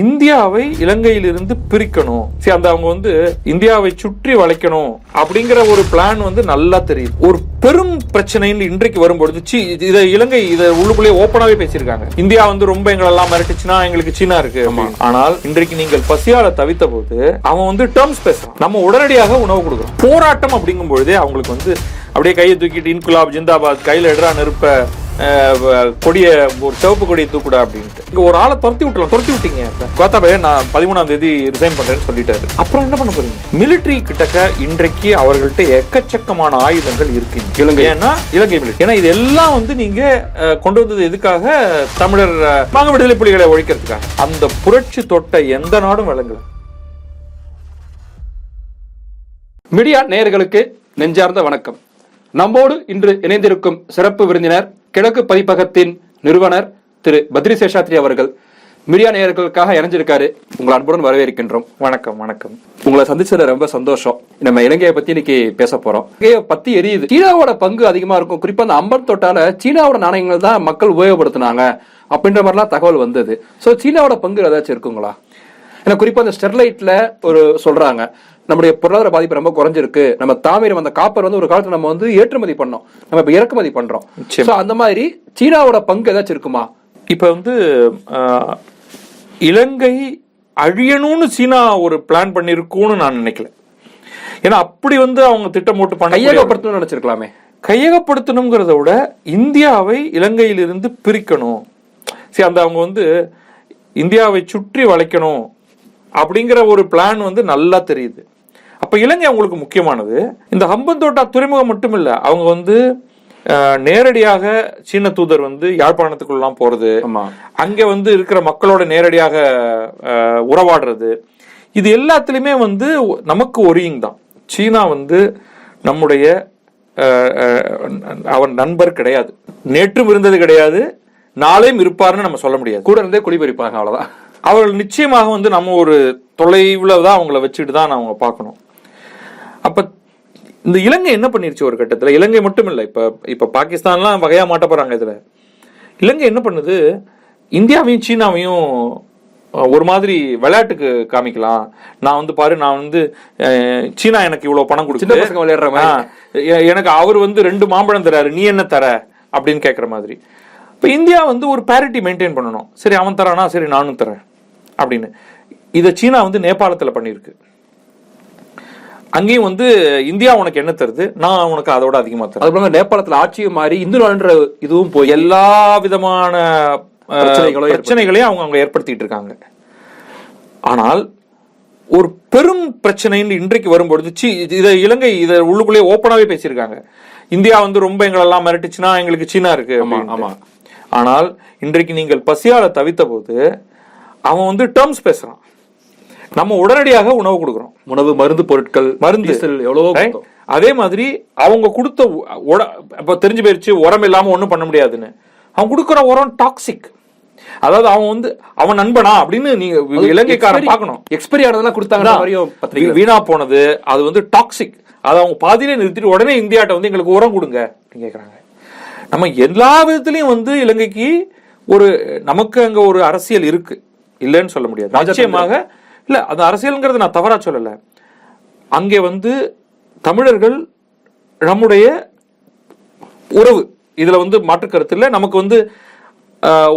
இந்தியாவை இலங்கையிலிருந்து பிரிக்கணும். சரி அந்த அவங்க வந்து இந்தியாவை சுற்றி வளைக்கணும் அப்படிங்கிற ஒரு பிளான் வந்து நல்லா தெரியுது. ஒரு பெரும் பிரச்சனைன்னு இன்றைக்கு வரும்பொழுது சீ இதை இலங்கை இதை உள்ளுக்குள்ளே ஓப்பனாவே பேசியிருக்காங்க. இந்தியா வந்து ரொம்ப எங்களெல்லாம் மிரட்டுச்சுன்னா எங்களுக்கு சீனா இருக்கு. ஆனால் இன்றைக்கு நீங்கள் பசியால தவித்த போது அவன் வந்து டேர்ம்ஸ் பேசுறான். நம்ம உடனடியாக உணவு கொடுக்குறோம். போராட்டம் அப்படிங்கும் பொழுதே அவங்களுக்கு வந்து அப்படியே கையை தூக்கிட்டு இன்குலாப் ஜிந்தாபாத் கையில எடுறா நெருப்ப கொடிய ஒரு சிவப்பு கொடியை தூக்குடா அப்படின்ட்டு. இங்க ஒரு ஆளை துரத்தி விட்டுலாம் துரத்தி விட்டீங்க கோத்தாபய நான் பதிமூணாம் தேதி ரிசைன் பண்றேன்னு சொல்லிட்டாரு. அப்புறம் என்ன பண்ண போறீங்க? மிலிட்டரி கிட்டக்க இன்றைக்கு அவர்கள்ட்ட எக்கச்சக்கமான ஆயுதங்கள் இருக்கு. இலங்கை. ஏன்னா இலங்கை மிலிட்டரி ஏன்னா இதெல்லாம் வந்து நீங்க கொண்டு வந்தது எதுக்காக? தமிழர் வாங்க விடுதலை புலிகளை ஒழிக்கிறதுக்காக. அந்த புரட்சி தொட்ட எந்த நாடும் விளங்கல. மீடியா நேயர்களுக்கு நெஞ்சார்ந்த வணக்கம். நம்மோடு இன்று இணைந்திருக்கும் சிறப்பு விருந்தினர் கிழக்கு பதிப்பகத்தின் நிறுவனர் திரு பத்ரி சேஷாத்ரி அவர்கள் மீடியா நேயர்களுக்காக இணைஞ்சிருக்காரு. உங்களை அன்புடன் வரவேற்கின்றோம். வணக்கம் வணக்கம். உங்களை சந்திச்சதுல ரொம்ப சந்தோஷம். நம்ம இலங்கையை பத்தி இன்னைக்கு பேச போறோம். இலங்கையை பத்தி எரியுது. சீனாவோட பங்கு அதிகமா இருக்கும். குறிப்பா அந்த அம்பர் தொட்டால சீனாவோட நாணயங்கள் தான் மக்கள் உபயோகப்படுத்தினாங்க அப்படின்ற மாதிரிலாம் தகவல் வந்தது. சோ சீனாவோட பங்கு ஏதாச்சும் இருக்குங்களா? ஏன்னா குறிப்பா அந்த ஸ்டெர்லைட்ல ஒரு சொல்றாங்க. நம்முடைய பொருளாதார பாதிப்பு ரொம்ப குறைஞ்சிருக்கு. நம்ம தாமிரம் அந்த காப்பர் வந்து ஒரு காலத்துல நம்ம வந்து ஏற்றுமதி பண்ணோம். நம்ம இப்ப இறக்குமதி பண்றோம். சோ அந்த மாதிரி சீனாவோட பங்கு ஏதாச்சும் இருக்குமா? இப்ப வந்து இலங்கை அழியணும்னு சீனா ஒரு பிளான் பண்ணிருக்கும்னு நான் நினைக்கல. ஏன்னா அப்படி வந்து அவங்க திட்டம் போட்டு பண்ண. கையகப்படுத்தணும்னு நினைச்சிருக்கலாமே. கையகப்படுத்தணுங்கிறத விட இந்தியாவை இலங்கையிலிருந்து பிரிக்கணும். சரி அந்த அவங்க வந்து இந்தியாவை சுற்றி வளைக்கணும் அப்படிங்கிற ஒரு பிளான் வந்து நல்லா தெரியுது. அப்ப இலங்கை அவங்களுக்கு முக்கியமானது. இந்த ஹம்பந்தோட்டா துறைமுகம் மட்டும் இல்ல அவங்க வந்து நேரடியாக சீன தூதர் வந்து யாழ்ப்பாணத்துக்குள்ளலாம் ஆமா. அங்க வந்து இருக்கிற மக்களோட நேரடியாக உறவாடுறது. இது எல்லாத்துலயுமே வந்து நமக்கு ஒரியிங் தான். சீனா வந்து நம்முடைய அவன் நண்பர் கிடையாது. நேற்றும் இருந்தது கிடையாது நாளையும் இருப்பார்னு நம்ம சொல்ல முடியாது. கூட இருந்தே குடிபெரிப்பாங்க அவ்வளவுதான். அவர்கள் நிச்சயமாக வந்து நம்ம ஒரு தொலைவுல தான் அவங்கள வச்சுட்டு தான் அவங்க பார்க்கணும். அப்ப இந்த இலங்கை என்ன பண்ணிருச்சு ஒரு கட்டத்துல? இலங்கை மட்டும் இல்ல இப்ப இப்ப பாகிஸ்தான்லாம் வகையா மாட்ட போறாங்க இதுல. இலங்கை என்ன பண்ணுது? இந்தியாவையும் சீனாவையும் ஒரு மாதிரி விளையாட்டுக்கு காமிக்கலாம். நான் வந்து பாரு நான் வந்து சீனா எனக்கு இவ்வளவு பணம் சின்ன கொடுக்குது பசங்க விளையாடுற மாதிரி. ஆ, எ- எனக்கு அவர் வந்து ரெண்டு மாம்பழம் தராரு நீ என்ன தர? அப்படின்னு கேட்குற மாதிரி. இப்போ இந்தியா வந்து ஒரு பேரிட்டி மெயின்டைன் பண்ணணும். சரி அவன் தரானா? சரி நானும் தரேன். அப்படின்னு. இதை சீனா வந்து நேபாளத்தில் பண்ணியிருக்கு அங்கேயும் வந்து இந்தியா உனக்கு என்ன தருது? நான் உனக்கு அதோட அதிகமாக தரேன். அது போல நேபாளத்துல ஆட்சியும் மாறி இந்து நாடுன்ற இதுவும் போய் எல்லா விதமான பிரச்சனைகளையும் அவங்க அங்க ஏற்படுத்திட்டு இருக்காங்க. ஆனால் ஒரு பெரும் பிரச்சனைன்னு இன்றைக்கு வரும்பொழுது சீ இதை இலங்கை இதை உள்ளுக்குள்ளே ஓப்பனாவே பேசியிருக்காங்க. இந்தியா வந்து ரொம்ப எங்களெல்லாம் மிரட்டுச்சுன்னா எங்களுக்கு சீனா இருக்கு அப்படின்ட்டு. ஆமா. ஆனால் இன்றைக்கு நீங்கள் பசியால தவித்த போது அவன் வந்து டேர்ம்ஸ் பேசுறான். நம்ம உடனடியாக உணவு கொடுக்குறோம். உணவு மருந்து பொருட்கள் மருந்து. எவ்வளவோ. அதே மாதிரி அவங்க கொடுத்த இப்ப தெரிஞ்சு போயிருச்சு உரம் இல்லாம ஒண்ணும் பண்ண முடியாதுன்னு. அவன் கொடுக்குற உரம் டாக்ஸிக் அதாவது அவன் வந்து அவன் நண்பனா அப்படின்னு நீங்க இலங்கைக்காரன் பார்க்கணும். expiry ஆனதெல்லாம் கொடுத்தாங்க வீணா போனது அது வந்து டாக்ஸிக் அதை அவங்க பாதியிலே நிறுத்திட்டு உடனே இந்தியாட்ட வந்து எங்களுக்கு உரம் கொடுங்க அப்படின்னு கேக்குறாங்க. நம்ம எல்லா விதத்திலையும் வந்து இலங்கைக்கு ஒரு நமக்கு அங்க ஒரு அரசியல் இருக்கு. இல்லைன்னு சொல்ல முடியாது. நிச்சயமாக இல்லை அந்த அரசியலுங்கிறது நான் தவறா சொல்லலை. அங்கே வந்து தமிழர்கள் நம்முடைய உறவு. இதில் வந்து மாற்று கருத்து நமக்கு வந்து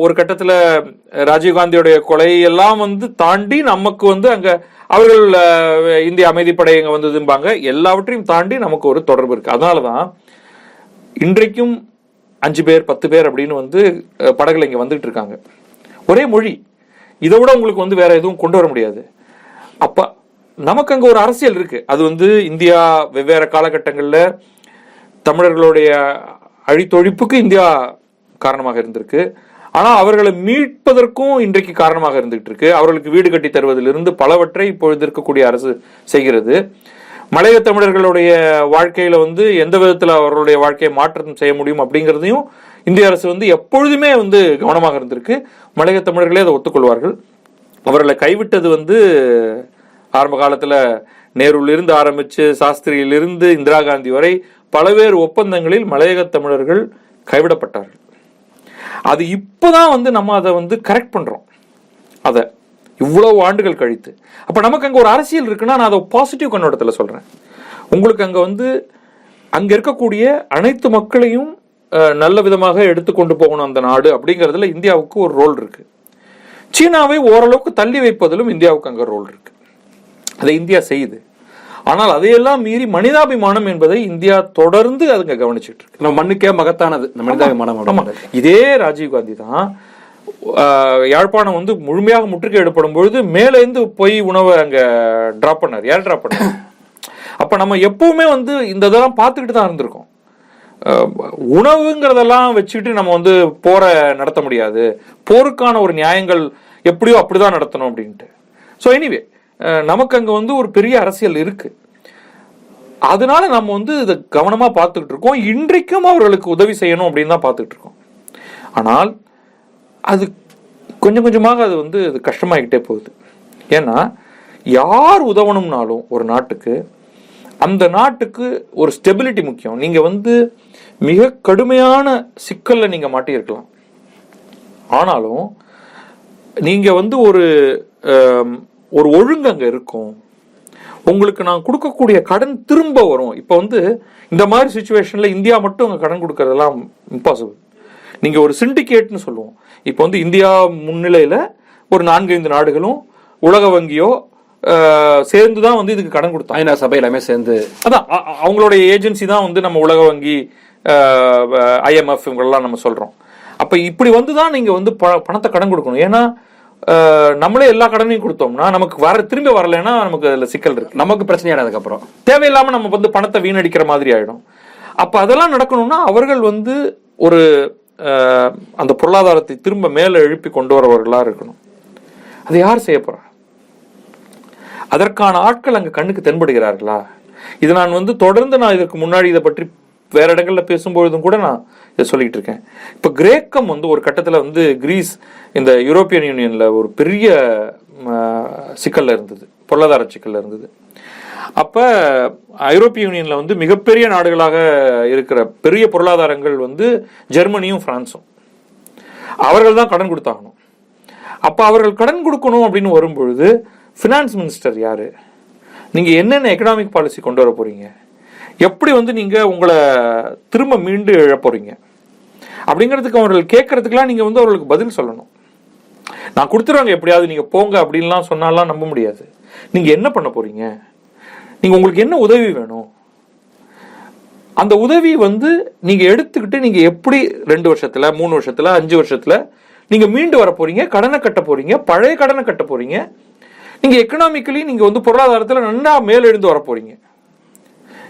ஒரு கட்டத்தில் ராஜீவ்காந்தியோடைய கொலை எல்லாம் வந்து தாண்டி நமக்கு வந்து அங்கே அவர்கள் இந்திய அமைதிப்படை இங்கே வந்ததும்பாங்க. எல்லாவற்றையும் தாண்டி நமக்கு ஒரு தொடர்பு இருக்குது அதனால தான் இன்றைக்கும் அஞ்சு பேர் பத்து பேர் அப்படின்னு வந்து படகுல இங்கே வந்துட்டு இருக்காங்க. ஒரே மொழி. இதை விட உங்களுக்கு வந்து வேற எதுவும் கொண்டு வர முடியாது. அப்ப நமக்கு அங்க ஒரு அரசியல் இருக்கு. அது வந்து இந்தியா வெவ்வேறு காலகட்டங்கள்ல தமிழர்களுடைய அழித்தொழிப்புக்கு இந்தியா காரணமாக இருந்திருக்கு. ஆனா அவர்களை மீட்பதற்கும் இன்றைக்கு காரணமாக இருந்துகிட்டு இருக்கு. அவர்களுக்கு வீடு கட்டி தருவதிலிருந்து பலவற்றை இப்பொழுது இருக்கக்கூடிய அரசு செய்கிறது. மலைய தமிழர்களுடைய வாழ்க்கையில வந்து எந்த விதத்தில் அவர்களுடைய வாழ்க்கையை மாற்றம் செய்ய முடியும் அப்படிங்கிறதையும் இந்திய அரசு வந்து எப்பொழுதுமே வந்து கவனமாக இருந்திருக்கு. மலைய தமிழர்களே அதை ஒத்துக்கொள்வார்கள். அவர்களை கைவிட்டது வந்து ஆரம்ப காலத்தில் நேருவிலிருந்து ஆரம்பித்து சாஸ்திரியிலிருந்து இந்திரா காந்தி வரை பல்வேறு ஒப்பந்தங்களில் மலையக தமிழர்கள் கைவிடப்பட்டார்கள். அது இப்போதான் வந்து நம்ம அதை வந்து கரெக்ட் பண்ணுறோம் அதை இவ்வளவு ஆண்டுகள் கழித்து. அப்போ நமக்கு அங்கே ஒரு அரசியல் இருக்குன்னா நான் அதை பாசிட்டிவ் கண்ணோட்டத்தில் சொல்கிறேன் உங்களுக்கு அங்கே வந்து அங்கே இருக்கக்கூடிய அனைத்து மக்களையும் நல்ல விதமாக எடுத்துக்கொண்டு போகணும் அந்த நாடு அப்படிங்கிறதுல இந்தியாவுக்கு ஒரு ரோல் இருக்கு. சீனாவை ஓரளவுக்கு தள்ளி வைப்பதிலும் இந்தியாவுக்கு அங்க ரோல் இருக்கு. அதை இந்தியா செய்யுது. ஆனால் அதையெல்லாம் மீறி மனிதாபிமானம் என்பதை இந்தியா தொடர்ந்து அதுங்க கவனிச்சிட்டு இருக்கு. நம்ம மண்ணுக்கே மகத்தானது. மனிதாபிமானம். இதே ராஜீவ் காந்தி தான் யாழ்ப்பாணம் வந்து முழுமையாக முற்றுகையிடப்படும் பொழுது மேல இருந்து போய் உணவை அங்க டிராப் பண்ணார். யார் டிராப் பண்ணார்? அப்ப நம்ம எப்பவுமே வந்து இந்த இதெல்லாம் பார்த்துக்கிட்டு தான் இருந்திருக்கோம். உணவுங்கிறதெல்லாம் வச்சுக்கிட்டு நம்ம வந்து போரை நடத்த முடியாது. போருக்கான ஒரு நியாயங்கள் எப்படியோ அப்படிதான் நடத்தணும் அப்படின்ட்டு. ஸோ எனிவே நமக்கு அங்கே வந்து ஒரு பெரிய அரசியல் இருக்கு. அதனால நம்ம வந்து இதை கவனமாக பார்த்துக்கிட்டு இருக்கோம். இன்றைக்கும் அவர்களுக்கு உதவி செய்யணும் அப்படின்னு தான் பார்த்துக்கிட்டு இருக்கோம். ஆனால் அது கொஞ்சம் கொஞ்சமாக அது வந்து அது கஷ்டமாகிக்கிட்டே போகுது. ஏன்னா யார் உதவணும்னாலும் ஒரு நாட்டுக்கு அந்த நாட்டுக்கு ஒரு ஸ்டெபிலிட்டி முக்கியம். நீங்க வந்து மிக கடுமையான சிக்கலில் நீங்க மாட்டியிருக்கலாம். ஆனாலும் நீங்க வந்து ஒரு ஒரு ஒழுங்கு அங்கே இருக்கும். உங்களுக்கு நான் கொடுக்கக்கூடிய கடன் திரும்ப வரும். இப்போ வந்து இந்த மாதிரி சுச்சுவேஷனில் இந்தியா மட்டும் அங்கே கடன் கொடுக்கறதெல்லாம் இம்பாசிபிள் நீங்கள் ஒரு சிண்டிகேட்னு சொல்லுவோம். இப்போ வந்து இந்தியா முன்னிலையில் ஒரு நான்கைந்து நாடுகளும் உலக வங்கியோ சேர்ந்து தான் வந்து இதுக்கு கடன் கொடுத்தாங்க ஐநா சபை எல்லாமே சேர்ந்து. அதான் அவங்களுடைய ஏஜென்சி தான் வந்து நம்ம உலக வங்கி ஐஎம்எஃப் இவங்களெல்லாம் நம்ம சொல்றோம். அப்ப இப்படி வந்து தான் நீங்க வந்து ப- பணத்தை கடன் கொடுக்கணும். ஏன்னா நம்மளே எல்லா கடனையும் கொடுத்தோம்னா நமக்கு வர திரும்பி வரலைன்னா நமக்கு அதுல சிக்கல் இருக்கு. நமக்கு பிரச்சனையான அதுக்கப்புறம் தேவையில்லாம நம்ம வந்து பணத்தை வீணடிக்கிற மாதிரி ஆயிடும். அப்ப அதெல்லாம் நடக்கணும்னா அவர்கள் வந்து ஒரு அந்த பொருளாதாரத்தை திரும்ப மேல எழுப்பி கொண்டு வரவர்களா இருக்கணும். அதை யார் செய்ய போறா? அதற்கான ஆட்கள் அங்கே கண்ணுக்கு தென்படுகிறார்களா? இது நான் வந்து தொடர்ந்து நான் இதற்கு முன்னாடி இதை பற்றி வேற இடங்களில் பேசும்பொழுதும் கூட நான் இதை சொல்லிட்டு இருக்கேன். இப்போ கிரேக்கம் வந்து ஒரு கட்டத்தில் வந்து கிரீஸ் இந்த யூரோப்பியன் யூனியனில் ஒரு பெரிய சிக்கலில் இருந்தது. பொருளாதார சிக்கல்ல இருந்தது. அப்போ ஐரோப்பிய யூனியனில் வந்து மிகப்பெரிய நாடுகளாக இருக்கிற பெரிய பொருளாதாரங்கள் வந்து ஜெர்மனியும் ஃப்ரான்ஸும் அவர்கள் தான் கடன் கொடுத்தாகணும். அப்போ அவர்கள் கடன் கொடுக்கணும் அப்படின்னு வரும்பொழுது ஃபினான்ஸ் மினிஸ்டர் யார்? நீங்கள் என்னென்ன எக்கனாமிக் பாலிசி கொண்டு வர போகிறீங்க எப்படி வந்து நீங்கள் உங்களை திரும்ப மீண்டு எழ போகிறீங்க அப்படிங்கிறதுக்கு அவர்கள் கேட்குறதுக்கெலாம் நீங்கள் வந்து அவர்களுக்கு பதில் சொல்லணும். நான் கொடுத்துருவாங்க எப்படியாவது நீங்கள் போங்க அப்படின்லாம் சொன்னாலாம் நம்ப முடியாது. நீங்கள் என்ன பண்ண போகிறீங்க நீங்கள் உங்களுக்கு என்ன உதவி வேணும்? அந்த உதவி வந்து நீங்கள் எடுத்துக்கிட்டு நீங்கள் எப்படி ரெண்டு வருஷத்தில் மூணு வருஷத்தில் அஞ்சு வருஷத்தில் நீங்கள் மீண்டு வர போகிறீங்க கடனை கட்ட போகிறீங்க பழைய கடனை கட்ட போகிறீங்க நீங்க எக்கனாமிக்கலி நீங்க வந்து பொருளாதாரத்துல நன்றா மேலெழுந்து வர போறீங்க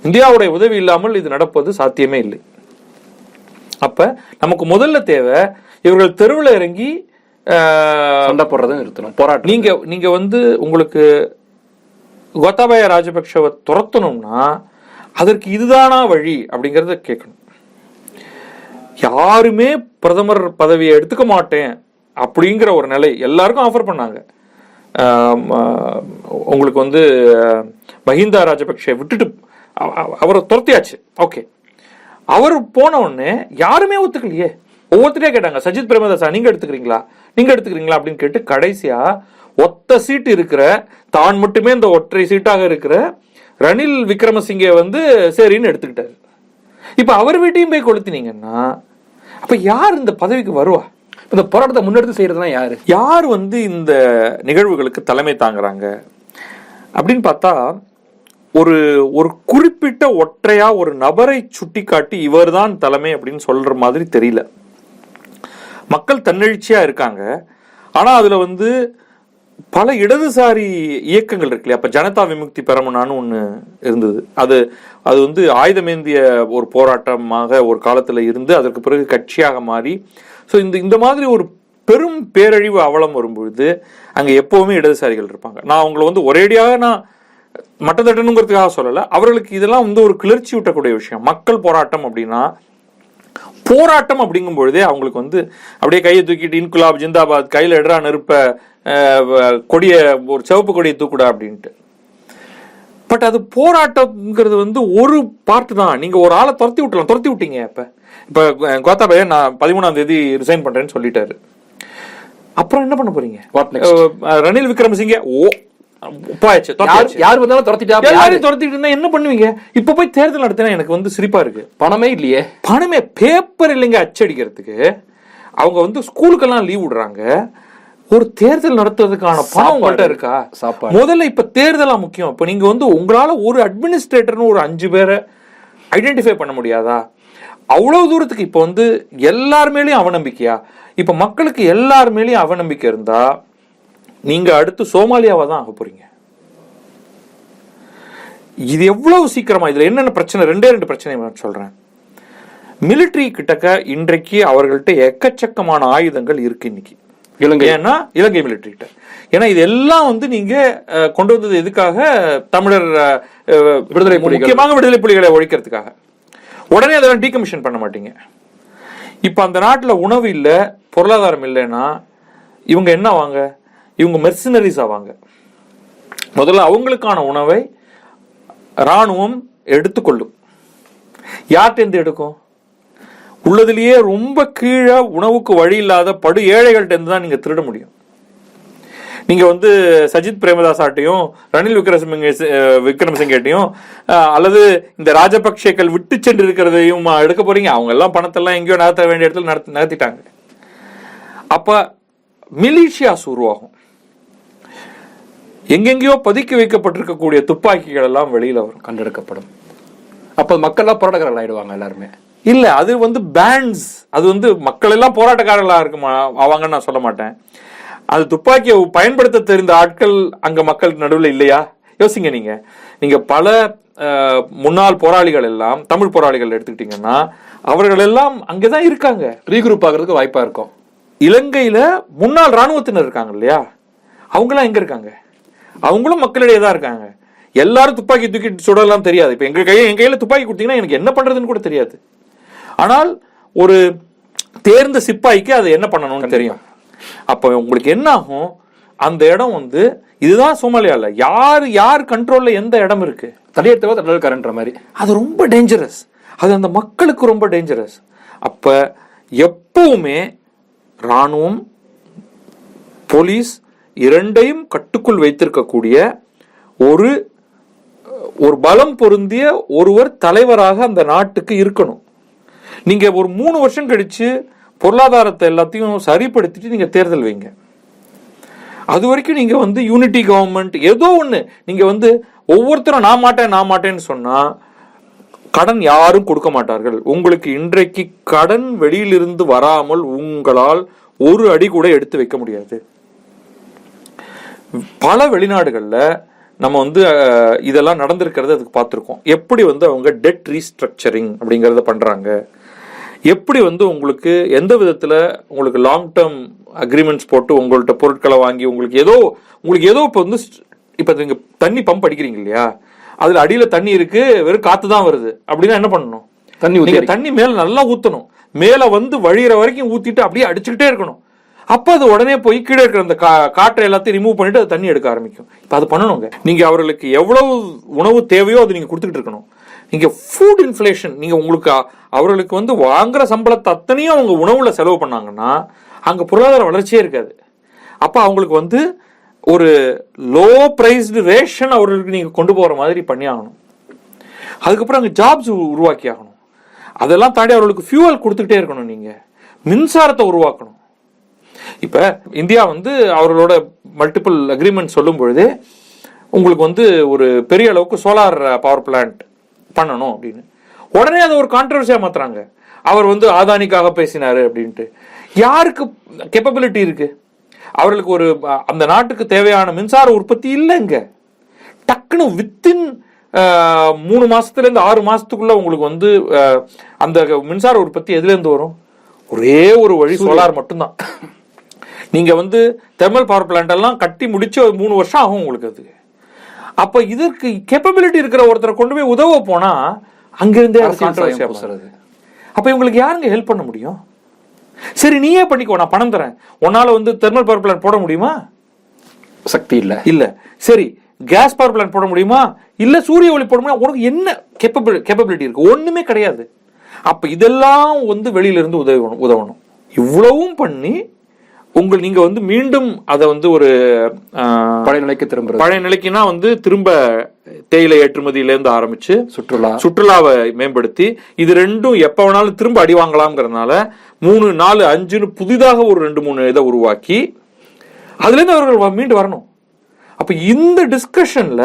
இந்தியாவுடைய உதவி இல்லாமல் இது நடப்பது சாத்தியமே இல்லை. அப்ப நமக்கு முதல்ல தேவை இவர்கள் தெருவில் இறங்கி சண்டை போடுறதும் நிறுத்தணும் போராட்டம் நீங்க நீங்க வந்து உங்களுக்கு கோத்தாபய ராஜபக்ஷவை துரத்தணும்னா அதற்கு இதுதானா வழி அப்படிங்கறத கேட்கணும். யாருமே பிரதமர் பதவியை எடுத்துக்க மாட்டேன் அப்படிங்கிற ஒரு நிலை எல்லாருக்கும் ஆஃபர் பண்ணாங்க. உங்களுக்கு வந்து மஹிந்தா ராஜபக்ஷ விட்டுட்டு அவரை துரத்தியாச்சு. ஓகே. அவர் போன உடனே யாருமே ஒத்துக்கலையே. ஒவ்வொருத்தரே கேட்டாங்க சஜித் பிரேமதாசா நீங்க எடுத்துக்கிறீங்களா? நீங்க எடுத்துக்கிறீங்களா? அப்படின்னு கேட்டு கடைசியா ஒத்த சீட்டு இருக்கிற தான் மட்டுமே இந்த ஒற்றை சீட்டாக இருக்கிற ரணில் விக்ரமசிங்கே வந்து சரின்னு எடுத்துக்கிட்டாரு. இப்ப அவர் வீட்டையும் போய் கொளுத்தினீங்கன்னா அப்ப யார் இந்த பதவிக்கு வருவா? இந்த போராட்டத்தை முன்னெடுத்து செய்யறதுனா யாரு? யார் வந்து இந்த நிகழ்வுகளுக்கு தலைமை தாங்குறாங்க? அப்படின்னு பார்த்தா ஒரு ஒரு குறிப்பிட்ட ஒற்றையா ஒரு நபரை சுட்டிக்காட்டி இவர்தான் தலைமை அப்படின்னு சொல்ற மாதிரி தெரியல. மக்கள் தன்னெழுச்சியா இருக்காங்க. ஆனா அதுல வந்து பல இடதுசாரி இயக்கங்கள் இருக்கு இல்லையா? அப்ப ஜனதா விமுக்தி பெறமுனான்னு ஒண்ணு இருந்தது. அது அது வந்து ஆயுதமேந்திய ஒரு போராட்டமாக ஒரு காலத்துல இருந்து அதற்கு பிறகு கட்சியாக மாறி ஸோ இந்த இந்த மாதிரி ஒரு பெரும் பேரழிவு அவலம் வரும்பொழுது அங்கே எப்போவுமே இடதுசாரிகள் இருப்பாங்க. நான் அவங்கள வந்து ஒரேடியாக நான் மட்டத்தட்டணுங்கிறதுக்காக சொல்லலை. அவர்களுக்கு இதெல்லாம் வந்து ஒரு கிளர்ச்சி ஊட்டக்கூடிய விஷயம். மக்கள் போராட்டம் அப்படின்னா போராட்டம் அப்படிங்கும் பொழுதே அவங்களுக்கு வந்து அப்படியே கையை தூக்கிட்டு இன்குலாப் ஜிந்தாபாத் கையில் எடுறா நெருப்ப கொடிய ஒரு சிவப்பு கொடியை தூக்குடா அப்படின்ட்டு. பட் அது போராட்டம்ங்கிறது வந்து ஒரு பார்ட் தான். நீங்கள் ஒரு ஆளை துரத்தி விட்டலாம் துரத்தி விட்டீங்க இப்போ. இப்ப கோத்தாபய நான் பதிமூணாம் தேதி ரிசைன் பண்றேன்னு சொல்லிட்டாரு. அப்புறம் என்ன பண்ண போறீங்க? ரணில் விக்ரமசிங்கே ஓ போயாச்சு யார் வந்தாலும் துரத்திட்டா துரத்திட்டு இருந்தா என்ன பண்ணுவீங்க? இப்ப போய் தேர்தல் நடத்தினா எனக்கு வந்து சிரிப்பா இருக்கு. பணமே இல்லையே. பணமே பேப்பர் இல்லைங்க அச்சடிக்கிறதுக்கு. அவங்க வந்து ஸ்கூலுக்கெல்லாம் லீவ் விடுறாங்க. ஒரு தேர்தல் நடத்துறதுக்கான பணம் சாப்பாடு. உங்கள்ட்ட இருக்கா? சாப்பாடு. முதல்ல இப்ப தேர்தலா முக்கியம். இப்ப நீங்க வந்து உங்களால ஒரு அட்மினிஸ்ட்ரேட்டர்னு ஒரு அஞ்சு பேரை ஐடென்டிஃபை பண்ண முடியாதா? அவ்வளவு தூரத்துக்கு இப்ப வந்து எல்லார் மேலயும் அவநம்பிக்கையா? இப்ப மக்களுக்கு எல்லார் மேலயும் அவநம்பிக்கை இருந்தா நீங்க அடுத்து சோமாலியாவா தான் ஆக போறீங்க. இது எவ்வளவு சீக்கிரமா இதுல என்னென்ன பிரச்சனை? ரெண்டே ரெண்டு பிரச்சனை நான் சொல்றேன். மிலிட்ரி கிட்டக்க இன்றைக்கு அவர்கள்ட்ட எக்கச்சக்கமான ஆயுதங்கள் இருக்கு இன்னைக்கு. இலங்கை. ஏன்னா இலங்கை மிலிட்ரி கிட்ட. ஏன்னா இது எல்லாம் வந்து நீங்க கொண்டு வந்தது எதுக்காக? தமிழர் விடுதலை புலிகள். முக்கியமாக விடுதலை புலிகளை ஒழிக்கிறதுக்காக. உடனே அதை டீகமிஷன் பண்ண மாட்டீங்க. இப்போ அந்த நாட்டில் உணவு இல்லை பொருளாதாரம் இல்லைன்னா இவங்க என்ன வாங்க இவங்க மெர்சினரிஸ் ஆவாங்க. முதல்ல அவங்களுக்கான உணவை ராணுவம் எடுத்துக்கொள்ளும். யார்கிட்டேருந்து எடுக்கும்? உள்ளதுலேயே ரொம்ப கீழே உணவுக்கு வழி இல்லாத படு ஏழைகள்கிட்டேருந்து தான் நீங்கள் திருட முடியும். நீங்க வந்து சஜித் பிரேமதாசாட்டையும் ரணில் விக்ரமசிங்க விக்ரமசிங்கட்டையும் அல்லது இந்த ராஜபக்சேக்கள் விட்டு சென்று இருக்கிறதையும் எடுக்க போறீங்க? அவங்க எல்லாம் பணத்தெல்லாம் எங்கேயோ நகர்த்த வேண்டிய இடத்துல நடத்தி நகர்த்திட்டாங்க. அப்ப மிலிஷியாஸ் உருவாகும் எங்கெங்கேயோ பதுக்கி வைக்கப்பட்டிருக்கக்கூடிய துப்பாக்கிகள் எல்லாம் வெளியில வரும். கண்டெடுக்கப்படும். அப்ப மக்கள்லாம் போராட்டக்காரர்கள் ஆயிடுவாங்க எல்லாருமே. இல்ல அது வந்து பேண்ட்ஸ் அது வந்து மக்கள் எல்லாம் போராட்டக்காரர்களா இருக்குமா? ஆவாங்கன்னு நான் சொல்ல மாட்டேன். அது துப்பாக்கியை பயன்படுத்த தெரிந்த ஆட்கள் அங்க மக்கள் நடுவில் இல்லையா? யோசிங்க நீங்க. நீங்க பல முன்னாள் போராளிகள் எல்லாம் தமிழ் போராளிகள் எடுத்துக்கிட்டீங்கன்னா அவர்கள் எல்லாம் அங்கதான் இருக்காங்க. ரீக்ரூப் ஆகிறதுக்கு வாய்ப்பா இருக்கும். இலங்கையில முன்னாள் ராணுவத்தினர் இருக்காங்க இல்லையா? அவங்களாம் எங்க இருக்காங்க? அவங்களும் மக்களிடையே தான் இருக்காங்க. எல்லாரும் துப்பாக்கி தூக்கிட்டு சுடலாம் தெரியாது. இப்ப எங்க கையில என் கையில துப்பாக்கி கொடுத்தீங்கன்னா எனக்கு என்ன பண்றதுன்னு கூட தெரியாது. ஆனால் ஒரு தேர்ந்த சிப்பாய்க்கு அதை என்ன பண்ணணும்னு தெரியும். அப்ப உங்களுக்கு என்ன ஆகும்? அந்த இடம் வந்து இதுதான் சோமாலியால. யார் யார் கண்ட்ரோல்ல எந்த இடம் இருக்கு? தடியெடுத்தவா தடல்காரன்ற மாதிரி. அது ரொம்ப டேஞ்சரஸ் அது அந்த மக்களுக்கு ரொம்ப டேஞ்சரஸ் அப்ப எப்பவுமே ராணுவம் போலீஸ் இரண்டையும் கட்டுக்குள் வைத்திருக்கக்கூடிய ஒரு ஒரு பலம் பொருந்திய ஒருவர் தலைவராக அந்த நாட்டுக்கு இருக்கணும். நீங்க ஒரு மூணு வருஷம் கழிச்சு பொருளாதாரத்தை எல்லாத்தையும் சரிப்படுத்திட்டு நீங்கள் தேர்தல் வைங்க. அது வரைக்கும் நீங்கள் வந்து யூனிட்டி கவர்மெண்ட் ஏதோ ஒன்று நீங்கள் வந்து ஒவ்வொருத்தரும் நான் மாட்டேன் நான் மாட்டேன்னு சொன்னால் கடன் யாரும் கொடுக்க மாட்டார்கள். உங்களுக்கு இன்றைக்கு கடன் வெளியிலிருந்து வராமல் உங்களால் ஒரு அடி கூட எடுத்து வைக்க முடியாது. பல வெளிநாடுகளில் நம்ம வந்து இதெல்லாம் நடந்திருக்கிறது அதுக்கு பார்த்துருக்கோம். எப்படி வந்து அவங்க டெட் ரீஸ்ட்ரக்சரிங் அப்படிங்கிறத பண்ணுறாங்க எப்படி வந்து உங்களுக்கு எந்த விதத்துல உங்களுக்கு லாங் டேர்ம் அக்ரிமெண்ட்ஸ் போட்டு உங்கள்ட்ட பொருட்களை வாங்கி உங்களுக்கு ஏதோ உங்களுக்கு ஏதோ இப்போ வந்து இப்போ நீங்க தண்ணி பம்ப் அடிக்கிறீங்க இல்லையா? அதுல அடியில தண்ணி இருக்கு வெறும் காத்து தான் வருது. அப்படின்னா என்ன பண்ணணும்? தண்ணி தண்ணி மேல நல்லா ஊத்தணும். மேல வந்து வழியிற வரைக்கும் ஊத்திட்டு அப்படியே அடிச்சுக்கிட்டே இருக்கணும். அப்ப அது உடனே போய் கீழே இருக்கிற அந்த கா- காற்றை எல்லாத்தையும் ரிமூவ் பண்ணிட்டு அது தண்ணி எடுக்க ஆரம்பிக்கும். இப்ப அது பண்ணணுங்க. நீங்க அவர்களுக்கு எவ்வளவு உணவு தேவையோ அது நீங்க கொடுத்துக்கிட்டு இருக்கணும். நீங்கள் ஃபுட் இன்ஃப்ளேஷன் நீங்கள் உங்களுக்கு அவர்களுக்கு வந்து வாங்குகிற சம்பளத்தை அத்தனையும் அவங்க உணவில் செலவு பண்ணாங்கன்னா அங்கே பொருளாதார வளர்ச்சியே இருக்காது. அப்போ அவங்களுக்கு வந்து ஒரு லோ ப்ரைஸ்டு ரேஷன் அவர்களுக்கு நீங்கள் கொண்டு போகிற மாதிரி பண்ணி ஆகணும். அதுக்கப்புறம் அங்கே ஜாப்ஸ் உருவாக்கி ஆகணும். அதெல்லாம் தாண்டி அவர்களுக்கு ஃபியூவல் கொடுத்துக்கிட்டே இருக்கணும் நீங்கள் மின்சாரத்தை உருவாக்கணும். இப்போ இந்தியா வந்து அவர்களோட மல்டிபிள் அக்ரிமெண்ட் சொல்லும் பொழுது உங்களுக்கு வந்து ஒரு பெரிய அளவுக்கு சோலார் பவர் பிளான்ட் பண்ணணும் அப்படின்னு. உடனே அதை ஒரு கான்ட்ரவர்சியா மாத்துறாங்க. அவர் வந்து ஆதானிக்காக பேசினாரு அப்படின்ட்டு. யாருக்கு கெப்பபிலிட்டி இருக்கு? அவர்களுக்கு ஒரு அந்த நாட்டுக்கு தேவையான மின்சார உற்பத்தி இல்லைங்க. டக்குன்னு வித்தின் மூணு மாசத்துல இருந்து ஆறு மாசத்துக்குள்ள உங்களுக்கு வந்து அந்த மின்சார உற்பத்தி எதுல இருந்து வரும்? ஒரே ஒரு வழி சோலார் மட்டும்தான். நீங்க வந்து தெர்மல் பவர் பிளான்ட் எல்லாம் கட்டி முடிச்சு ஒரு மூணு வருஷம் ஆகும் உங்களுக்கு அது. அப்ப இதற்கு கேப்பபிலிட்டி இருக்கிற ஒருத்தரை கொண்டு போய் உதவ போனா அங்கிருந்தே ஆகும். பூசுறது. அப்ப இவங்களுக்கு யாருங்க ஹெல்ப் பண்ண முடியும்? சரி நீயே பண்ணிக்கோ நான் பணம் தரேன். உன்னால வந்து தெர்மல் பவர் பிளான்ட் போட முடியுமா? சக்தி இல்ல. இல்ல. சரி கேஸ் பவர் பிளான்ட் போட முடியுமா? இல்ல சூரிய ஒளி போட முடியுமா? உனக்கு என்ன கேப்பபிள் கேப்பபிலிட்டி இருக்கு? ஒண்ணுமே கிடையாது. அப்ப இதெல்லாம் வந்து வெளியில இருந்து உதவணும் உதவணும். இவ்வளவும் பண்ணி உங்கள் நீங்க வந்து மீண்டும் அதை வந்து ஒரு பழைய நிலைக்கு திரும்புறது. பழைய நிலைக்குன்னா வந்து திரும்ப தேயிலை ஏற்றுமதியில இருந்து ஆரம்பிச்சு சுற்றுலா. சுற்றுலாவை மேம்படுத்தி இது ரெண்டும் எப்ப வேணாலும் திரும்ப அடி வாங்கலாம்ங்கிறதுனால மூணு நாலு அஞ்சுன்னு புதிதாக ஒரு ரெண்டு மூணு இதை உருவாக்கி அதுல இருந்து அவர்கள் மீண்டு வரணும். அப்ப இந்த டிஸ்கஷன்ல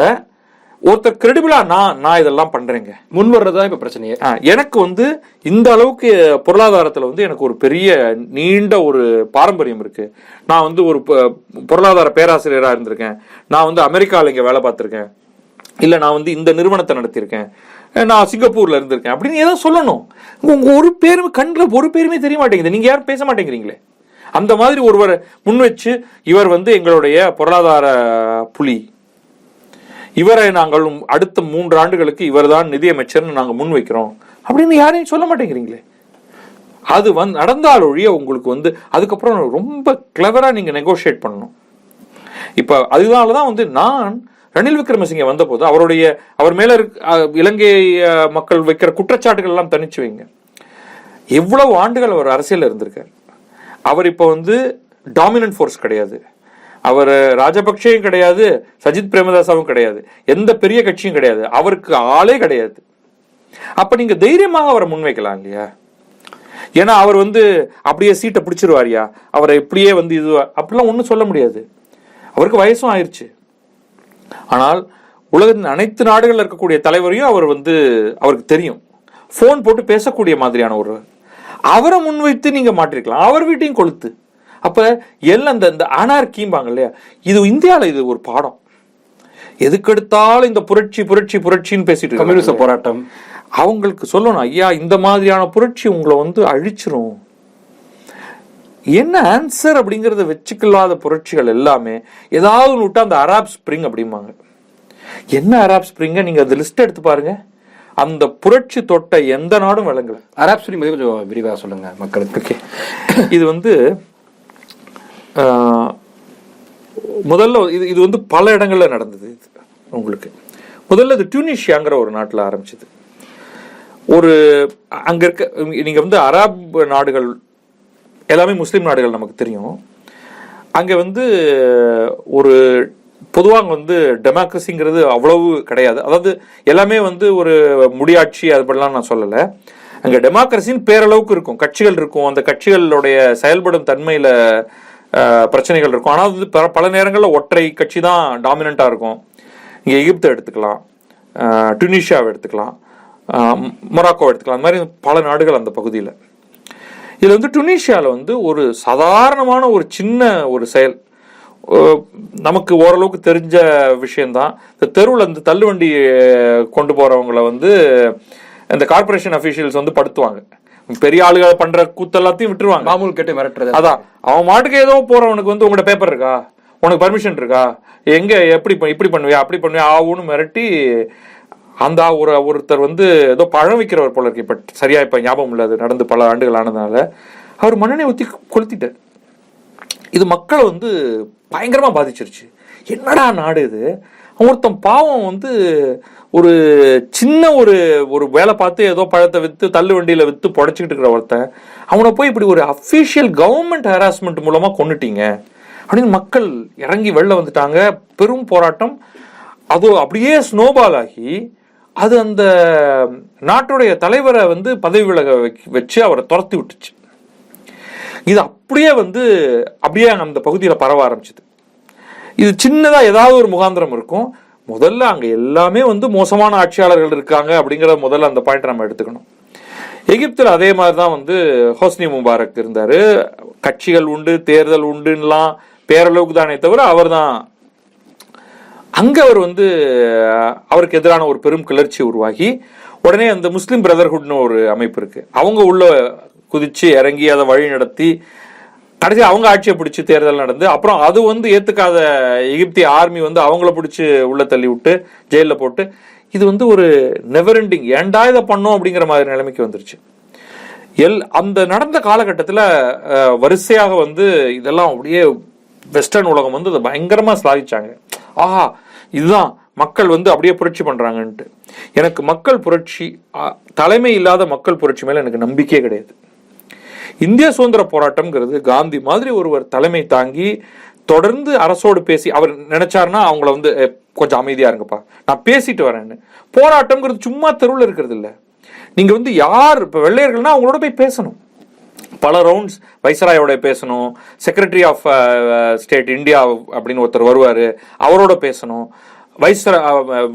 ஒருத்தர் கிரெடிபிளா நான் நான் இதெல்லாம் பண்றேங்க. முன் வர்றதுதான் இப்ப பிரச்சனையே. எனக்கு வந்து இந்த அளவுக்கு பொருளாதாரத்துல வந்து எனக்கு ஒரு பெரிய நீண்ட ஒரு பாரம்பரியம் இருக்கு. நான் வந்து ஒரு பொருளாதார பேராசிரியரா இருந்திருக்கேன். நான் வந்து அமெரிக்கால இங்க வேலை பார்த்திருக்கேன். இல்ல நான் வந்து இந்த நிறுவனத்தை நடத்தியிருக்கேன். நான் சிங்கப்பூர்ல இருந்திருக்கேன். அப்படின்னு ஏதோ சொல்லணும். உங்க ஒரு பேருமே கண்ணுல ஒரு பேருமே தெரிய மாட்டேங்குது. நீங்க யாரும் பேச மாட்டேங்கிறீங்களே? அந்த மாதிரி ஒருவர் முன் வச்சு இவர் வந்து எங்களுடைய பொருளாதார புலி. இவரை நாங்கள் அடுத்த மூன்று ஆண்டுகளுக்கு இவர் தான் நிதியமைச்சர்னு நாங்கள் முன் வைக்கிறோம். அப்படின்னு யாரையும் சொல்ல மாட்டேங்கிறீங்களே? அது வந்து நடந்தால் ஒழிய உங்களுக்கு வந்து அதுக்கப்புறம் ரொம்ப கிளவராக நீங்கள் நெகோஷியேட் பண்ணணும். இப்போ அதனால தான் வந்து நான் ரணில் விக்ரமசிங்க வந்தபோது அவருடைய அவர் மேலே இருக்க இலங்கை மக்கள் வைக்கிற குற்றச்சாட்டுகள் எல்லாம் தனிச்சு வைங்க. எவ்வளவு ஆண்டுகள் அவர் அரசியலில் இருந்திருக்கார். அவர் இப்போ வந்து டாமினன்ட் ஃபோர்ஸ் கிடையாது. அவர் ராஜபக்சேயும் கிடையாது சஜித் பிரேமதாசாவும் கிடையாது. எந்த பெரிய கட்சியும் கிடையாது. அவருக்கு ஆளே கிடையாது. அப்ப நீங்க தைரியமாக அவரை முன்வைக்கலாம் இல்லையா? ஏன்னா அவர் வந்து அப்படியே சீட்டை பிடிச்சிருவாரியா? அவரை இப்படியே வந்து இது அப்படிலாம் ஒன்றும் சொல்ல முடியாது. அவருக்கு வயசும் ஆயிடுச்சு ஆனால் உலகத்தின் அனைத்து நாடுகளில் இருக்கக்கூடிய தலைவரையும் அவர் வந்து அவருக்கு தெரியும். ஃபோன் போட்டு பேசக்கூடிய மாதிரியான ஒரு அவரை முன்வைத்து நீங்கள் மாற்றிருக்கலாம். அவர் வீட்டையும் கொளுத்து. அப்ப எல்லாம் இந்த இந்த அனார்கிம்பாங்க இல்லையா இது இந்தியால இது ஒரு பாடம். எதுக்கெடுத்தாலும் இந்த புரட்சி புரட்சி புரட்சின்னு பேசிட்டு. கம்யூனிச போராட்டம். அவங்களுக்கு சொல்லணும் ஐயா இந்த மாதிரியான புரட்சி உங்களை வந்து அழிச்சிரும். என்ன ஆன்சர் அப்படிங்கறத வச்சுக்கலாத புரட்சிகள் எல்லாமே ஏதாவது ஒன்று விட்டா அந்த அராப் ஸ்ப்ரிங் அப்படிம்பாங்க. என்ன அராப் ஸ்ப்ரிங்க நீங்க அந்த லிஸ்ட் எடுத்து பாருங்க. அந்த புரட்சி தொட்ட எந்த நாடும் விளங்கல. அராப் ஸ்பிரிங் பத்தி கொஞ்சம் விரிவா சொல்லுங்க மக்களுக்கு. இது வந்து முதல்ல இது இது வந்து பல இடங்களில் நடந்தது இது உங்களுக்கு. முதல்ல இது டியூனிஷியாங்கிற ஒரு நாட்டில் ஆரம்பிச்சது. ஒரு அங்கே இருக்க நீங்கள் வந்து அராப் நாடுகள் எல்லாமே முஸ்லீம் நாடுகள் நமக்கு தெரியும். அங்கே வந்து ஒரு பொதுவாக வந்து டெமோக்ரஸிங்கிறது அவ்வளவு கிடையாது. அதாவது எல்லாமே வந்து ஒரு முடியாட்சி அது அப்படிலாம் நான் சொல்லலை. அங்கே டெமோக்ரஸின்னு பேரளவுக்கு இருக்கும். கட்சிகள் இருக்கும். அந்த கட்சிகளுடைய செயல்படும் தன்மையில் பிரச்சனைகள் இருக்கும். ஆனால் வந்து பல- பல நேரங்களில் ஒற்றை கட்சி தான் டாமினண்ட்டாக இருக்கும். இங்கே எகிப்தை எடுத்துக்கலாம். டுனிஷியாவை எடுத்துக்கலாம். மொராக்கோ எடுத்துக்கலாம். அந்த மாதிரி பல நாடுகள் அந்த பகுதியில். இதில் வந்து டுனிஷியாவில் வந்து ஒரு சாதாரணமான ஒரு சின்ன ஒரு செயல். நமக்கு ஓரளவுக்கு தெரிஞ்ச விஷயந்தான் இந்த தெருவில் இந்த தள்ளுவண்டி கொண்டு போகிறவங்கள வந்து இந்த கார்ப்பரேஷன் அஃபீஷியல்ஸ் வந்து படுத்துவாங்க. பெரிய ஆளுகள் பண்ற கூத்தெல்லாத்தையும் விட்டுருவாங்க. மாமூல் கேட்டு மிரட்டுறது. அதான். அவன் மாட்டுக்கு ஏதோ போறவனுக்கு வந்து உங்கள்ட்ட பேப்பர் இருக்கா? உனக்கு பர்மிஷன் இருக்கா? எங்க எப்படி இப்படி பண்ணுவியா? அப்படி பண்ணுவியா? ஆவுன்னு மிரட்டி அந்த ஒரு ஒருத்தர் வந்து ஏதோ பழம் விற்கிறவர் போல இருக்கு. இப்ப சரியா இப்ப ஞாபகம் இல்லை. அது நடந்து பல ஆண்டுகள் ஆனதுனால. அவர் மண்ணெண்ணெய் ஊத்தி கொளுத்திட்டார். இது மக்களை வந்து பயங்கரமா பாதிச்சிருச்சு. என்னடா நாடு இது? ஒருத்தன் பாவம் வந்து ஒரு சின்ன ஒரு ஒரு வேலை பார்த்து ஏதோ பழத்தை விற்று தள்ளு வண்டியில் விற்று புடைச்சிக்கிட்டு இருக்கிற ஒருத்தன் அவனை போய் இப்படி ஒரு அஃபிஷியல் கவர்மெண்ட் ஹராஸ்மெண்ட் மூலமாக கொண்டுட்டீங்க அப்படின்னு மக்கள் இறங்கி வெளில வந்துட்டாங்க. பெரும் போராட்டம். அது அப்படியே ஸ்னோபால் ஆகி அது அந்த நாட்டுடைய தலைவரை வந்து பதவி விலக வச்சு அவரை துரத்தி விட்டுச்சு. இது அப்படியே வந்து அப்படியே அந்த பகுதியில் பரவ ஆரம்பிச்சது. இது சின்னதாக ஏதாவது ஒரு முகாந்திரம் இருக்கும். முதல்ல அங்கே எல்லாமே வந்து மோசமான ஆட்சியாளர்கள் இருக்காங்க அப்படிங்கிற முதல்ல அந்த பாயிண்ட் நம்ம எடுத்துக்கணும். எகிப்தில் அதே மாதிரி தான் வந்து ஹோஸ்னி முபாரக் இருந்தார். கட்சிகள் உண்டு தேர்தல் உண்டுன்னெலாம் பேரளவுக்கு தானே தவிர அவர் தான் அங்கே அவர் வந்து அவருக்கு எதிரான ஒரு பெரும் கிளர்ச்சி உருவாகி உடனே அந்த முஸ்லீம் பிரதர்ஹுட்னு ஒரு அமைப்பு இருக்குது அவங்க உள்ள குதித்து இறங்கி அதை வழி நடத்தி கடைசி அவங்க ஆட்சியை பிடிச்சி தேர்தல் நடந்து அப்புறம் அது வந்து ஏத்துக்காத எகிப்திய ஆர்மி வந்து அவங்கள பிடிச்சி உள்ள தள்ளி விட்டு ஜெயிலில் போட்டு இது வந்து ஒரு நெவர் எண்டிங் இதை பண்ணோம் அப்படிங்கிற மாதிரி நிலைமைக்கு வந்துருச்சு. எல் அந்த நடந்த காலகட்டத்தில் வரிசையாக வந்து இதெல்லாம் அப்படியே வெஸ்டர்ன் உலகம் வந்து அதை பயங்கரமாக ஸ்லாகிச்சாங்க ஆஹா இதுதான் மக்கள் வந்து அப்படியே புரட்சி பண்ணுறாங்கன்ட்டு எனக்கு மக்கள் புரட்சி தலைமை இல்லாத மக்கள் புரட்சி மேலே எனக்கு நம்பிக்கையே கிடையாது. இந்திய சுதந்திர போராட்டம்ங்கிறது காந்தி மாதிரி ஒருவர் தலைமை தாங்கி தொடர்ந்து அரசோடு பேசி அவர் நினைச்சாருன்னா அவங்கள வந்து கொஞ்சம் அமைதியா இருங்கப்பா. நான் பேசிட்டு வரேன்னு. போராட்டம்ங்கிறது சும்மா தெருவில் இருக்கிறது இல்லை. நீங்க வந்து யார் இப்போ வெள்ளையர்கள்னா அவங்களோட போய் பேசணும். பல ரவுண்ட்ஸ் வைசராயோட பேசணும் செக்ரட்டரி ஆஃப் ஸ்டேட் இந்தியா அப்படின்னு ஒருத்தர் வருவார் அவரோட பேசணும். வைஸ்ரா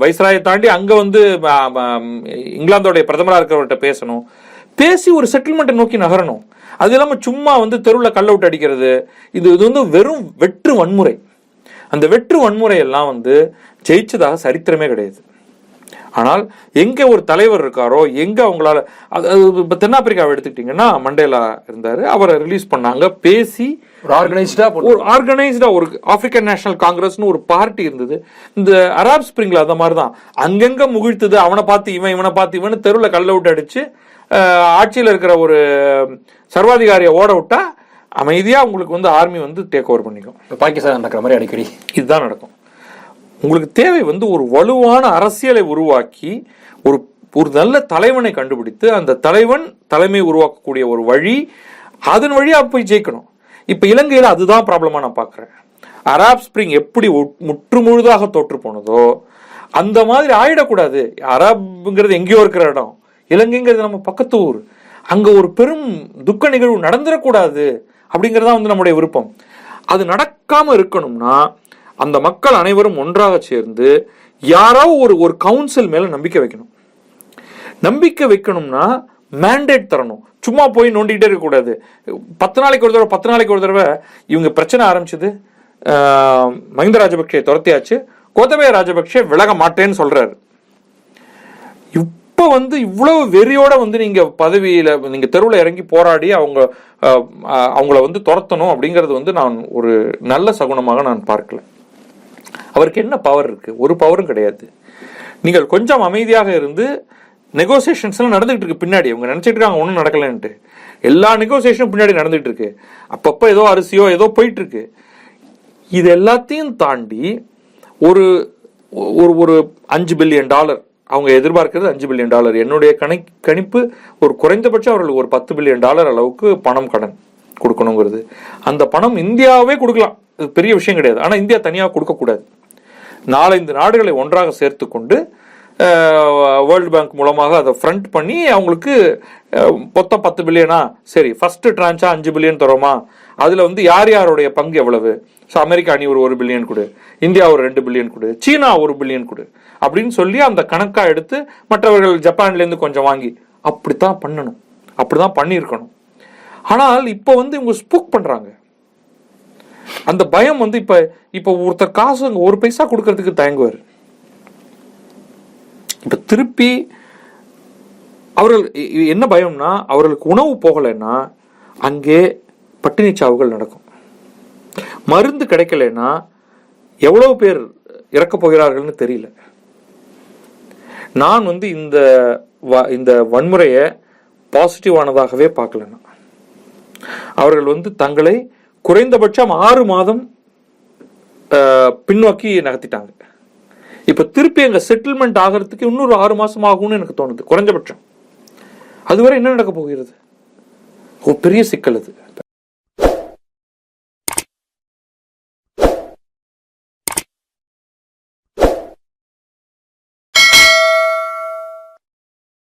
வைஸ்ராயை தாண்டி அங்கே வந்து இங்கிலாந்தோடைய பிரதமராக இருக்கிறவர்கிட்ட பேசணும். பேசி ஒரு செட்டில்மெண்ட்டை நோக்கி நகரணும். அது இல்லாமல் சும்மா வந்து தெருவில் கல் அவுட் அடிக்கிறது. இது இது வந்து வெறும் வெற்று வன்முறை. அந்த வெற்று வன்முறை எல்லாம் வந்து ஜெயிச்சதாக சரித்திரமே கிடையாது. ஆனால் எங்க ஒரு தலைவர் இருக்காரோ எங்க அவங்களால அது இப்ப தென்னாப்பிரிக்காவை எடுத்துக்கிட்டீங்கன்னா மண்டேலா இருந்தாரு. அவரை ரிலீஸ் பண்ணாங்க. பேசி ஒரு ஆர்கனைஸ்டா ஒரு ஆர்கனைஸ்டா ஒரு ஆப்பிரிக்கன் நேஷனல் காங்கிரஸ்னு ஒரு பார்ட்டி இருந்தது. இந்த அராப் ஸ்பிரிங்ல அந்த மாதிரி தான் அங்கங்க முகிழ்த்தது. அவனை பார்த்து இவன் இவனை பார்த்து இவனு தெருவில் கல்ல விட்டு அடிச்சு அஹ், ஆட்சியில இருக்கிற ஒரு சர்வாதிகாரியை ஓட விட்டா அமைதியா உங்களுக்கு வந்து ஆர்மி வந்து டேக் ஓவர் பண்ணிக்கும். பாகிஸ்தான் நடக்கிற மாதிரி அடிக்கடி. இதுதான் நடக்கும். உங்களுக்கு தேவை வந்து ஒரு வலுவான அரசியலை உருவாக்கி ஒரு ஒரு நல்ல தலைவனை கண்டுபிடித்து அந்த தலைவன் தலைமை உருவாக்கக்கூடிய ஒரு வழி அதன் வழியா போய் ஜெயிக்கணும். இப்ப இலங்கையில அதுதான் ப்ராப்ளமா நான் பார்க்கிறேன் அராப் ஸ்பிரிங் எப்படி ஒட்- முற்றுமுழுதாக தோற்று போனதோ அந்த மாதிரி ஆயிடக்கூடாது. அராப்ங்கிறது எங்கேயோ இருக்கிற இடம். இலங்கைங்கிறது நம்ம பக்கத்து ஊர். அங்க ஒரு பெரும் துக்க நிகழ்வு நடந்துடக்கூடாது அப்படிங்கறதா வந்து நம்முடைய விருப்பம். அது நடக்காம இருக்கணும்னா அந்த மக்கள் அனைவரும் ஒன்றாக சேர்ந்து யாரோ ஒரு ஒரு கவுன்சில் மேல நம்பிக்கை வைக்கணும். நம்பிக்கை வைக்கணும்னா மேண்டேட் தரணும். சும்மா போய் நோண்டிக்கிட்டே இருக்கக்கூடாது பத்து நாளைக்கு ஒரு தடவை பத்து நாளைக்கு ஒரு தடவை இவங்க பிரச்சனை ஆரம்பிச்சது மஹிந்த ராஜபக்சே துரத்தியாச்சு. கோத்தபய ராஜபக்சே விலக மாட்டேன்னு சொல்றாரு. இப்போ வந்து இவ்வளவு வெறியோட வந்து நீங்க பதவியில நீங்க தெருவில் இறங்கி போராடி அவங்க அவங்கள வந்து துரத்தணும் அப்படிங்கிறது வந்து நான் ஒரு நல்ல சகுனமாக நான் பார்க்கல. அவருக்கு என்ன பவர் இருக்கு? ஒரு பவரும் கிடையாது. நீங்கள் கொஞ்சம் அமைதியாக இருந்து நெகோசியேஷன்ஸ்லாம் நடந்துகிட்டு இருக்கு பின்னாடி. அவங்க நினைச்சிட்டு இருக்காங்க ஒன்றும் நடக்கலன்ட்டு. எல்லா நெகோசியேஷனும் பின்னாடி நடந்துகிட்டு இருக்கு. அப்பப்போ ஏதோ அரிசியோ ஏதோ போயிட்டு இருக்கு. இது எல்லாத்தையும் தாண்டி ஒரு ஒரு ஒரு அஞ்சு பில்லியன் டாலர் அவங்க எதிர்பார்க்கிறது அஞ்சு பில்லியன் டாலர் என்னுடைய கணி கணிப்பு ஒரு குறைந்தபட்சம் அவர்களுக்கு ஒரு பத்து பில்லியன் டாலர் அளவுக்கு பணம் கடன் கொடுக்கணுங்கிறது. அந்த பணம் இந்தியாவே கொடுக்கலாம். இது பெரிய விஷயம் கிடையாது. ஆனால் இந்தியா தனியாக கொடுக்கக்கூடாது. நாலஞ்சு நாடுகளை ஒன்றாக சேர்த்து கொண்டு வேர்ல்டு பேங்க் மூலமாக அதை ஃப்ரண்ட் பண்ணி அவங்களுக்கு அஹ், மொத்தம் பத்து பில்லியனா சரி ஃபஸ்ட்டு ட்ரான்ச்சா அஞ்சு பில்லியன் தரோமா? அதில் வந்து யார் யாருடைய பங்கு எவ்வளவு? ஸோ அமெரிக்கா அணி ஒரு ஒரு பில்லியன் கொடு. இந்தியா ஒரு ரெண்டு பில்லியன் கொடு. சீனா ஒரு பில்லியன் கொடு. அப்படின்னு சொல்லி அந்த கணக்காக எடுத்து மற்றவர்கள் ஜப்பான்லேருந்து கொஞ்சம் வாங்கி அப்படித்தான் பண்ணணும். அப்படிதான் பண்ணியிருக்கணும். ஆனால் இப்போ வந்து இவங்க ஸ்பூக் பண்ணுறாங்க அந்த பயம் வந்து இப்போ இப்போ ஒருத்தர் காசு ஒரு பைசா கொடுக்கறதுக்கு தயங்குவார். இப்போ திருப்பி அவர்கள் என்ன பயம்னா அவர்களுக்கு உணவு போகலைன்னா அங்கே பட்டினி சாவுகள் நடக்கும். மருந்து கிடைக்கலைன்னா எவ்வளோ பேர் இறக்கப் போகிறார்கள்னு தெரியல. நான் வந்து இந்த வ- இந்த வன்முறையை பாசிட்டிவானதாகவே பார்க்கலண்ணா அவர்கள் வந்து தங்களை குறைந்தபட்சம் ஆறு மாதம் பின்னோக்கி நகர்த்திட்டாங்க. இப்போ திருப்பி அங்கே செட்டில்மெண்ட் ஆகிறதுக்கு இன்னொரு ஆறு மாதம் ஆகும்னு எனக்கு தோணுது. குறைஞ்சபட்சம். அதுவரை என்ன நடக்க போகிறது? ஒரு பெரிய சிக்கல் அது.